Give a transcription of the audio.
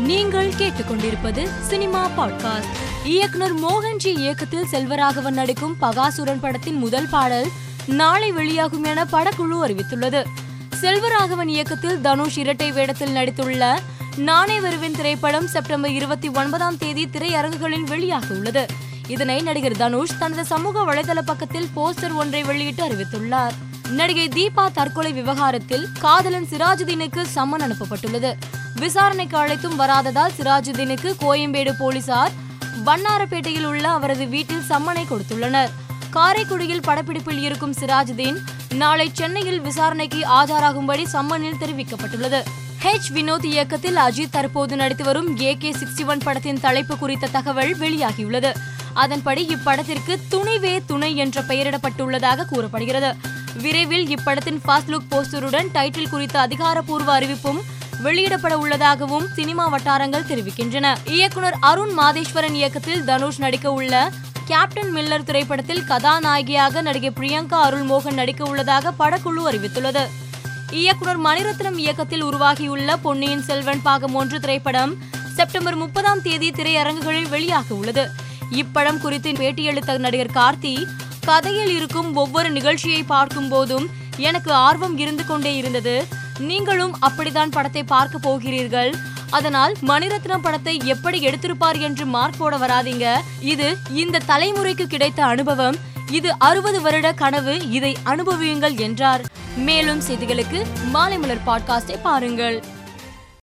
நீங்கள் கேட்டுக்கொண்டிருப்பது cinema podcast. இயக்குனர் மோகன்ஜி இயக்கத்தில் செல்வராகவன் நடிக்கும் பகாசுரன் படத்தின் முதல் பாடல் நாளை வெளியாகும் என படக்குழு அறிவித்துள்ளது. செல்வராகவன் இயக்கத்தில் தனுஷ் இரட்டை வேடத்தில் நடித்துள்ள நானே வருவேன் திரைப்படம் செப்டம்பர் இருபத்தி ஒன்பதாம் தேதி திரையரங்குகளில் வெளியாக உள்ளது. இதனை நடிகர் தனுஷ் தனது சமூக வலைதள பக்கத்தில் போஸ்டர் ஒன்றை வெளியிட்டு அறிவித்துள்ளார். நடிகை தீபா தற்கொலை விவகாரத்தில் காதலன் சிராஜுதீனுக்கு சம்மன் அனுப்பப்பட்டுள்ளது. விசாரணைக்கு அழைத்தும் வராததால் சிராஜுதீனுக்கு கோயம்பேடு போலீசார் வண்ணாரப்பேட்டையில் உள்ள அவரது வீட்டில் சம்மனை கொடுத்துள்ளனர். காரைக்குடியில் படப்பிடிப்பில் இருக்கும் சிராஜுதீன் நாளை சென்னையில் விசாரணைக்கு ஆஜராகும்படி சம்மனில் தெரிவிக்கப்பட்டுள்ளது. ஹெச் வினோத் இயக்கத்தில் அஜித் தற்போது நடித்து வரும் ஏ கே சிக்ஸ்டி ஒன் படத்தின் தலைப்பு குறித்த தகவல் வெளியாகியுள்ளது. அதன்படி இப்படத்திற்கு துணிவே துணை என்ற பெயரிடப்பட்டுள்ளதாக கூறப்படுகிறது. விரைவில் இப்படத்தின் ஃபாஸ்ட் லுக் போஸ்டருடன் டைட்டில் குறித்த அதிகாரப்பூர்வ அறிவிப்பும் வெளியிடப்பட உள்ளதாகவும் சினிமா வட்டாரங்கள் தெரிவிக்கின்றன. இயக்குனர் அருண் மாதேஸ்வரன் இயக்கத்தில் தனுஷ் நடிக்க உள்ள கேப்டன் மில்லர் திரைப்படத்தில் கதாநாயகியாக நடிகை பிரியங்கா அருள்மோகன் நடிக்க உள்ளதாக படக்குழு அறிவித்துள்ளது. இயக்குனர் மணிரத்னம் இயக்கத்தில் உருவாகியுள்ள பொன்னியின் செல்வன் பாகம் ஒன்று திரைப்படம் செப்டம்பர் முப்பதாம் தேதி திரையரங்குகளில் வெளியாக உள்ளது. இப்படம் குறித்து பேட்டியளித்த நடிகர் கார்த்தி கதையில் இருக்கும் ஒவ்வொரு நிகழ்ச்சியை பார்க்கும் போதும் எனக்கு ஆர்வம் இருந்து கொண்டே இருந்தது. நீங்களும் அப்படித்தான் படத்தை பார்க்க போகிறீர்கள். அதனால் மணிரத்னம் படத்தை எப்படி எடுத்திருப்பார் என்று மார்க் போட வராதீங்க. இது இந்த தலைமுறைக்கு கிடைத்த அனுபவம். இது அறுபது வருட கனவு இதை அனுபவியுங்கள் என்றார். மேலும் செய்திகளுக்கு மாலை மலர் பாட்காஸ்டை பாருங்கள்.